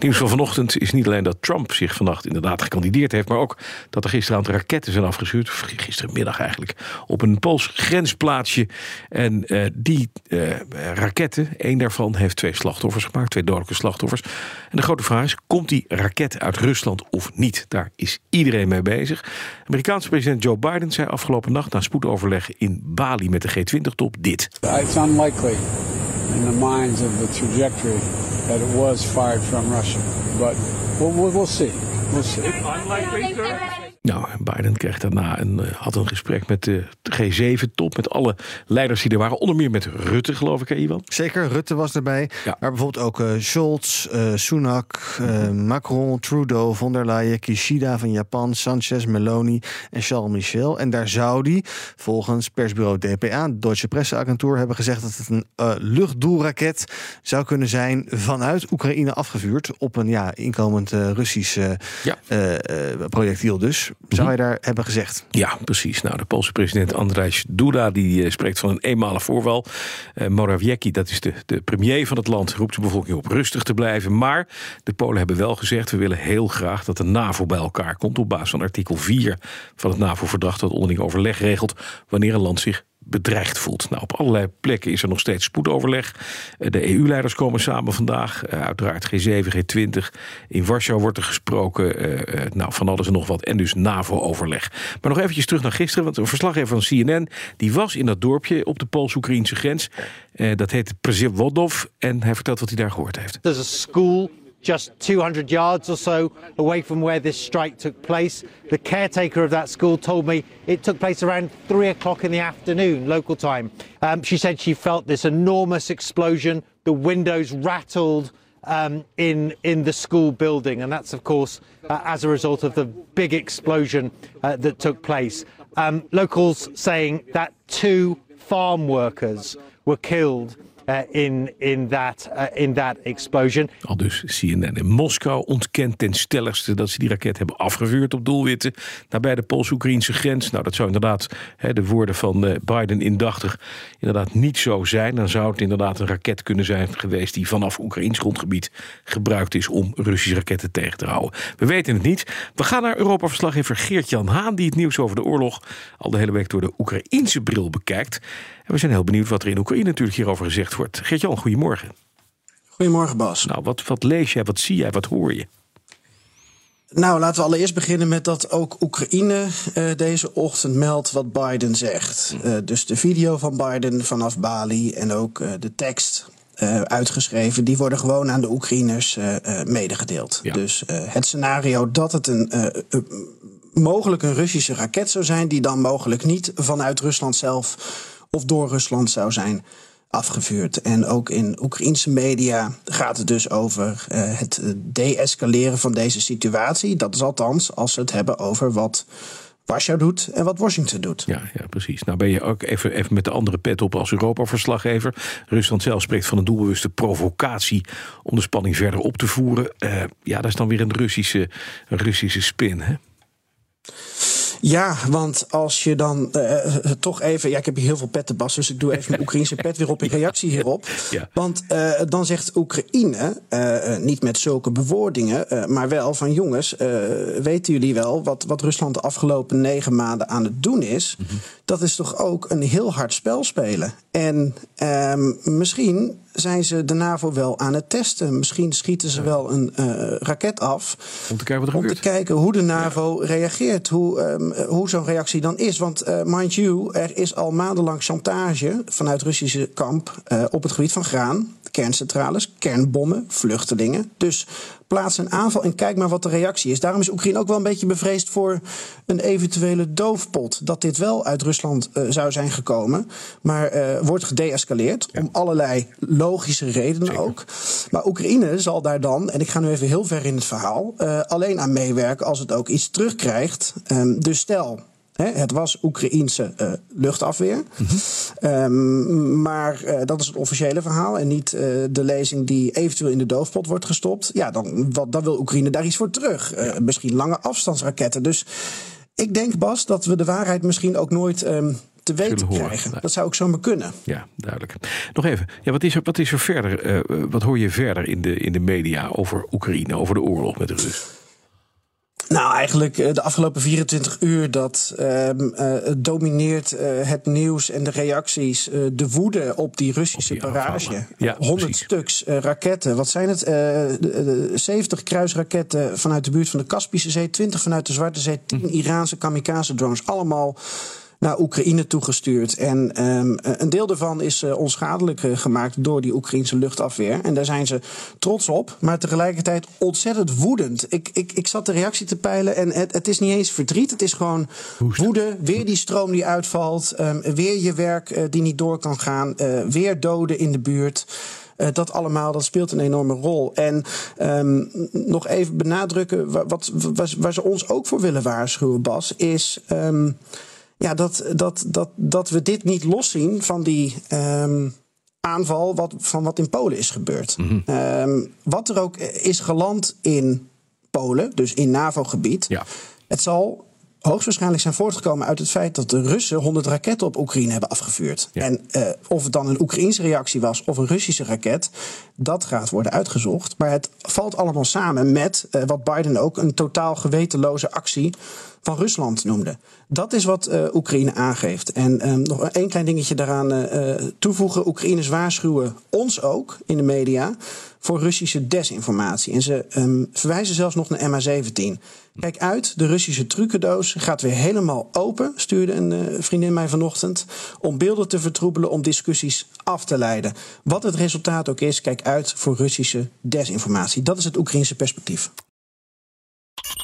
Nieuws van vanochtend is niet alleen dat Trump zich vannacht inderdaad gekandideerd heeft, maar ook dat er gisteravond raketten zijn afgestuurd, gisterenmiddag eigenlijk, op een Pools grensplaatsje. En uh, die uh, raketten, één daarvan heeft twee slachtoffers gemaakt, twee dodelijke slachtoffers. En de grote vraag is, komt die raket uit Rusland of niet? Daar is iedereen mee bezig. Amerikaanse president Joe Biden zei afgelopen nacht na spoedoverleg in Bali met de G20-top dit. It's unlikely in the minds of the trajectory that it was fired from Russia. But we'll, we'll see. We'll see. Nou, Biden kreeg daarna een, had een gesprek met de G7-top, met alle leiders die er waren. Onder meer met Rutte, geloof ik, hè, Iwan? Zeker, Rutte was erbij. Ja. Maar bijvoorbeeld ook uh, Scholz, uh, Sunak, uh, Macron, Trudeau, von der Leyen, Kishida van Japan, Sanchez, Meloni en Charles Michel. En daar zou die, volgens persbureau DPA, de Deutsche Presseagentuur, hebben gezegd dat het een luchtdoelraket zou kunnen zijn vanuit Oekraïne afgevuurd op een ja, inkomend Russisch ja. projectiel dus. Zou hij daar hebben gezegd? Ja, precies. Nou, de Poolse president Andrzej Duda die uh, spreekt van een eenmalig voorval. Uh, Morawiecki, dat is de, de premier van het land, roept de bevolking op rustig te blijven. Maar de Polen hebben wel gezegd: we willen heel graag dat de NAVO bij elkaar komt op basis van artikel 4 van het NAVO-verdrag dat onderling overleg regelt wanneer een land zich bedreigd voelt. Nou, op allerlei plekken is er nog steeds spoedoverleg. Eh, de EU-leiders komen samen vandaag. Uh, uiteraard G7, G20. In Warschau wordt er gesproken. Uh, nou, van alles en nog wat. En dus NAVO-overleg. Maar nog eventjes terug naar gisteren. Want een verslaggever van CNN... die was in dat dorpje op de Pools-Oekraïnse grens. dat heet Przewodów. En hij vertelt wat hij daar gehoord heeft. There's a school just 200 yards or so away from where this strike took place. The caretaker of that school told me it took place around three o'clock in the afternoon, local time. Um, she said she felt this enormous explosion. The windows rattled um, in in the school building, and that's of course uh, as a result of the big explosion uh, that took place. Um, locals saying that two farm workers were killed in, in, that, uh, in explosion. Al dus CNN in Moskou ontkent ten stelligste dat ze die raket hebben afgevuurd op doelwitten nabij de Pools-Oekraïnse grens. Nou, dat zou inderdaad hè, de woorden van uh, Biden indachtig inderdaad niet zo zijn. Dan zou het inderdaad een raket kunnen zijn geweest die vanaf Oekraïns grondgebied gebruikt is om Russische raketten tegen te houden. We weten het niet. We gaan naar Europa-verslaggever Geert-Jan Haan, die het nieuws over de oorlog al de hele week door de Oekraïense bril bekijkt. We zijn heel benieuwd wat er in Oekraïne natuurlijk hierover gezegd wordt. Geert-Jan, goedemorgen. Goedemorgen, Bas. Nou, wat, wat lees jij, wat zie jij, wat hoor je? Nou, laten we allereerst beginnen met dat ook Oekraïne uh, deze ochtend meldt wat Biden zegt. Uh, dus de video van Biden vanaf Bali en ook uh, de tekst uitgeschreven, die worden gewoon aan de Oekraïners medegedeeld. Ja. Dus het scenario dat het een mogelijk een Russische raket zou zijn, die dan mogelijk niet vanuit Rusland zelf of door Rusland zou zijn afgevuurd. En ook in Oekraïnse media gaat het dus over uh, het deescaleren van deze situatie. Dat is althans als ze het hebben over wat Warschau doet en wat Washington doet. Ja, ja, precies. Nou ben je ook even, even met de andere pet op als Europa-verslaggever. Rusland zelf spreekt van een doelbewuste provocatie om de spanning verder op te voeren. Uh, ja, dat is dan weer een Russische, een Russische spin, hè? Ja, want als je dan uh, toch even. Ja, ik heb hier heel veel petten, Bas, dus ik doe even mijn Oekraïnse pet weer op in reactie hierop. Ja. Want uh, dan zegt Oekraïne, niet met zulke bewoordingen, maar wel van jongens, weten jullie wel wat, wat Rusland de afgelopen negen maanden aan het doen is? Mm -hmm. Dat is toch ook een heel hard spel spelen. En ehm, misschien zijn ze de NAVO wel aan het testen. Misschien schieten ze wel een uh, raket af. Om te kijken wat er Om gebeurt. te kijken hoe de NAVO ja. reageert. Hoe, um, hoe zo'n reactie dan is. Want uh, mind you, er is al maandenlang chantage vanuit Russische kamp uh, op het gebied van graan, kerncentrales, kernbommen, vluchtelingen. Dus plaats een aanval en kijk maar wat de reactie is. Daarom is Oekraïne ook wel een beetje bevreesd voor een eventuele doofpot. Dat dit wel uit Rusland uh, zou zijn gekomen. Maar uh, wordt gedeescaleerd. Ja. Om allerlei logische redenen Zeker. ook. Maar Oekraïne zal daar dan, en ik ga nu even heel ver in het verhaal, uh, alleen aan meewerken als het ook iets terugkrijgt. Um, dus stel. Het was Oekraïense uh, luchtafweer. um, maar uh, dat is het officiële verhaal en niet uh, de lezing die eventueel in de doofpot wordt gestopt. Ja, dan, wat, dan wil Oekraïne daar iets voor terug. Misschien lange afstandsraketten. Dus ik denk, Bas, dat we de waarheid misschien ook nooit. Um, te weten krijgen. Dat zou ook zomaar kunnen. Ja, duidelijk. Nog even, ja, wat, is er, wat is er verder? wat hoor je verder in de, in de media over Oekraïne, over de oorlog met de Rus? Nou, eigenlijk eh, de afgelopen 24 uur dat um, uh, domineert uh, het nieuws en de reacties de woede op die Russische op die barrage. Ja, 100 precies. stuks raketten. Wat zijn het? 70 kruisraketten vanuit de buurt van de Kaspische Zee, 20 vanuit de Zwarte Zee, 10 hm. Iraanse kamikaze drones. Allemaal naar Oekraïne toegestuurd. En um, een deel daarvan is uh, onschadelijk uh, gemaakt door die Oekraïnse luchtafweer. En daar zijn ze trots op, maar tegelijkertijd ontzettend woedend. Ik, ik, ik zat de reactie te peilen en het, het is niet eens verdriet. Het is gewoon woede. Weer die stroom die uitvalt. Um, weer je werk uh, die niet door kan gaan. weer doden in de buurt. Uh, dat allemaal, dat speelt een enorme rol. En um, nog even benadrukken, wat, wat, waar ze ons ook voor willen waarschuwen, Bas, is um, ja, dat, dat, dat, dat we dit niet loszien van die um, aanval wat, van wat in Polen is gebeurd. Mm -hmm. um, wat er ook is geland in Polen, dus in NAVO-gebied. Ja. Het zal hoogstwaarschijnlijk zijn voortgekomen uit het feit dat de Russen 100 raketten op Oekraïne hebben afgevuurd. Ja. En uh, of het dan een Oekraïnse reactie was of een Russische raket, dat gaat worden uitgezocht. Maar het valt allemaal samen met uh, wat Biden ook een totaal gewetenloze actie van Rusland noemde. Dat is wat uh, Oekraïne aangeeft. En um, nog één klein dingetje daaraan uh, toevoegen. Oekraïners waarschuwen ons ook in de media voor Russische desinformatie. En ze um, verwijzen zelfs nog naar MH17. Kijk uit, de Russische trucendoos gaat weer helemaal open, stuurde een uh, vriendin mij vanochtend, om beelden te vertroebelen, om discussies af te leiden. Wat het resultaat ook is, kijk uit voor Russische desinformatie. Dat is het Oekraïnse perspectief.